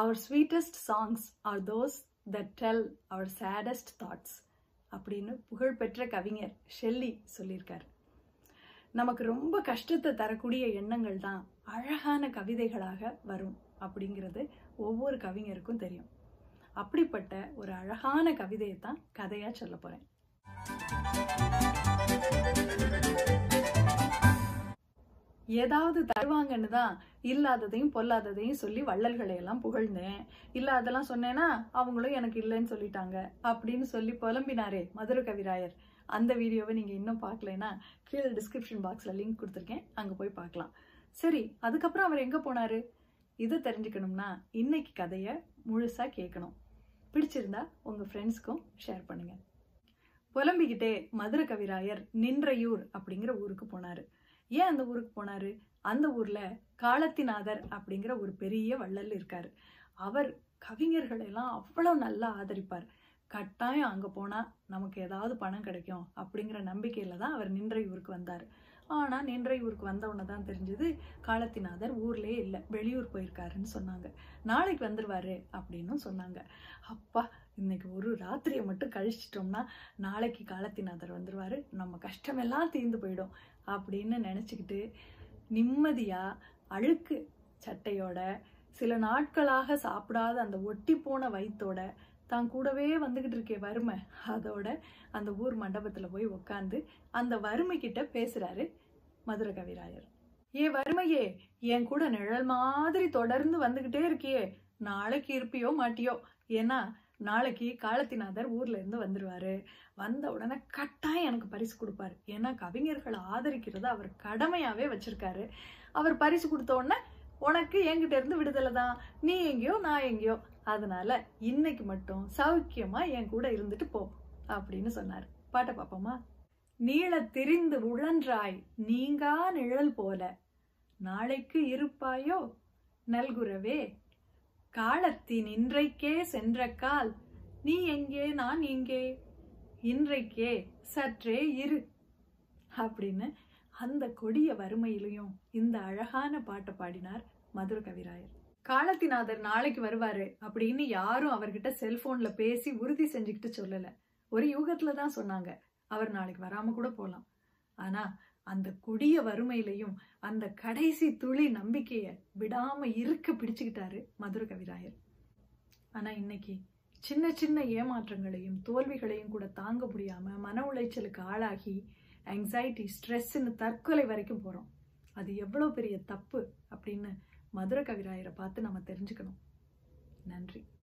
Our sweetest songs are those that tell our saddest thoughts அப்படின்னு புகழ்பெற்ற கவிஞர் Shelley சொல்லியிருக்கார். நமக்கு ரொம்ப கஷ்டத்தை தரக்கூடிய எண்ணங்கள் தான் அழகான கவிதைகளாக வரும் அப்படிங்கிறது ஒவ்வொரு கவிஞருக்கும் தெரியும். அப்படிப்பட்ட ஒரு அழகான கவிதையை தான் கதையாக சொல்ல போகிறேன் ஏதாவது தருவாங்கன்னு தான் இல்லாததையும் பொல்லாததையும் சொல்லி வள்ளல்களை எல்லாம் புகழ்ந்தேன். இல்லாதெல்லாம் சொன்னேன்னா அவங்களும் எனக்கு இல்லைன்னு சொல்லிட்டாங்க அப்படின்னு சொல்லி புலம்பினாரே மதுர கவிராயர். அந்த வீடியோவை நீங்க இன்னும் பார்க்கலன்னா கீழே டிஸ்கிரிப்ஷன் பாக்ஸ்ல லிங்க் கொடுத்துருக்கேன். அங்க போய் பார்க்கலாம். சரி அதுக்கப்புறம் அவர் எங்க போனாரு? இதை தெரிஞ்சுக்கணும்னா இன்னைக்கு கதையை முழுசா கேட்கணும். பிடிச்சிருந்தா உங்க ஃப்ரெண்ட்ஸ்க்கும் ஷேர் பண்ணுங்க. புலம்பிக்கிட்டே மதுர கவிராயர் நின்றையூர் அப்படிங்கிற ஊருக்கு போனாரு. ஏன் அந்த ஊருக்கு போனார்? அந்த ஊரில் காலத்திநாதர் அப்படிங்கிற ஒரு பெரிய வள்ளல் இருக்கார். அவர் கவிஞர்களெல்லாம் அவ்வளோ நல்லா ஆதரிப்பார். கட்டாயம் அங்கே போனால் நமக்கு ஏதாவது பணம் கிடைக்கும் அப்படிங்கிற நம்பிக்கையில் தான் அவர் நின்றையூருக்கு வந்தார். ஆனால் நின்றையூருக்கு வந்த உடனே தான் தெரிஞ்சது. காலத்திநாதர் ஊர்லேயே இல்லை வெளியூர் போயிருக்காருன்னு சொன்னாங்க. நாளைக்கு வந்துடுவாரு அப்படின்னு சொன்னாங்க. அப்பா இன்னைக்கு ஒரு ராத்திரியை மட்டும் கழிச்சிட்டோம்னா நாளைக்கு காலத்திநாதர் வந்துடுவார் நம்ம கஷ்டமெல்லாம் தீர்ந்து போயிடும் அப்படின்னு நினச்சிக்கிட்டு நிம்மதியாக அழுக்கு சட்டையோட சில நாட்களாக சாப்பிடாத அந்த ஒட்டி போன வயிற்றோட தான் கூடவே வந்துகிட்டு இருக்கே வறுமை. அதோட அந்த ஊர் மண்டபத்தில் போய் உக்காந்து அந்த வறுமை கிட்ட பேசுறாரு மதுர கவிராயர். ஏ வறுமையே என் கூட நிழல் மாதிரி தொடர்ந்து வந்துகிட்டே இருக்கியே. நாளைக்கு இருப்பியோ மாட்டியோ? ஏன்னா நாளைக்கு காலத்திநாதர் ஊர்ல இருந்து வந்துருவாரு. வந்த உடனே கட்டாயம் எனக்கு பரிசு கொடுப்பாரு. ஏன்னா கவிஞர்களை ஆதரிக்கிறத அவர் கடமையாவே வச்சிருக்காரு. அவர் பரிசு கொடுத்த உடனே உனக்கு என்கிட்ட இருந்து விடுதலை தான். நீ எங்கேயோ நான் எங்கேயோ. அதனால இன்னைக்கு மட்டும் சௌக்கியமா என் கூட இருந்துட்டு போ அப்படின்னு சொன்னார். பாட்டை பாப்போமா நீள திரிந்து உழன்றாய் நீங்கா நிழல் போல. நாளைக்கு இருப்பாயோ? நல்குரவே காலத்தின் இன்றைக்கே சென்ற கால். நீ எங்கே நான் எங்கே இன்றைக்கே சற்றே இரு. அப்படின்னு அந்த கொடிய வறுமையிலையும் இந்த அழகான பாட்டை பாடினார் மதுர கவிராயர். காலத்திநாதர் நாளைக்கு வருவாரு அப்படின்னு யாரும் அவர்கிட்ட செல்போன்ல பேசி உறுதி செஞ்சுக்கிட்டு சொல்லல. ஒரு யூகத்துல தான் சொன்னாங்க. அவர் நாளைக்கு வராம கூட போலாம். ஆனா அந்த கொடிய வறுமையிலையும் அந்த கடைசி துளி நம்பிக்கைய விடாம இருக்க பிடிச்சுக்கிட்டாரு மதுர கவிராயர். ஆனா இன்னைக்கு சின்ன சின்ன ஏமாற்றங்களையும் தோல்விகளையும் கூட தாங்க முடியாம மன உளைச்சலுக்கு ஆளாகி ஆங்ஸைட்டி ஸ்ட்ரெஸ்ஸுன்னு தற்கொலை வரைக்கும் போகிறோம் அது எவ்வளோ பெரிய தப்பு அப்படின்னு மதுர கவிராயரை பார்த்து நம்ம தெரிஞ்சுக்கணும். நன்றி.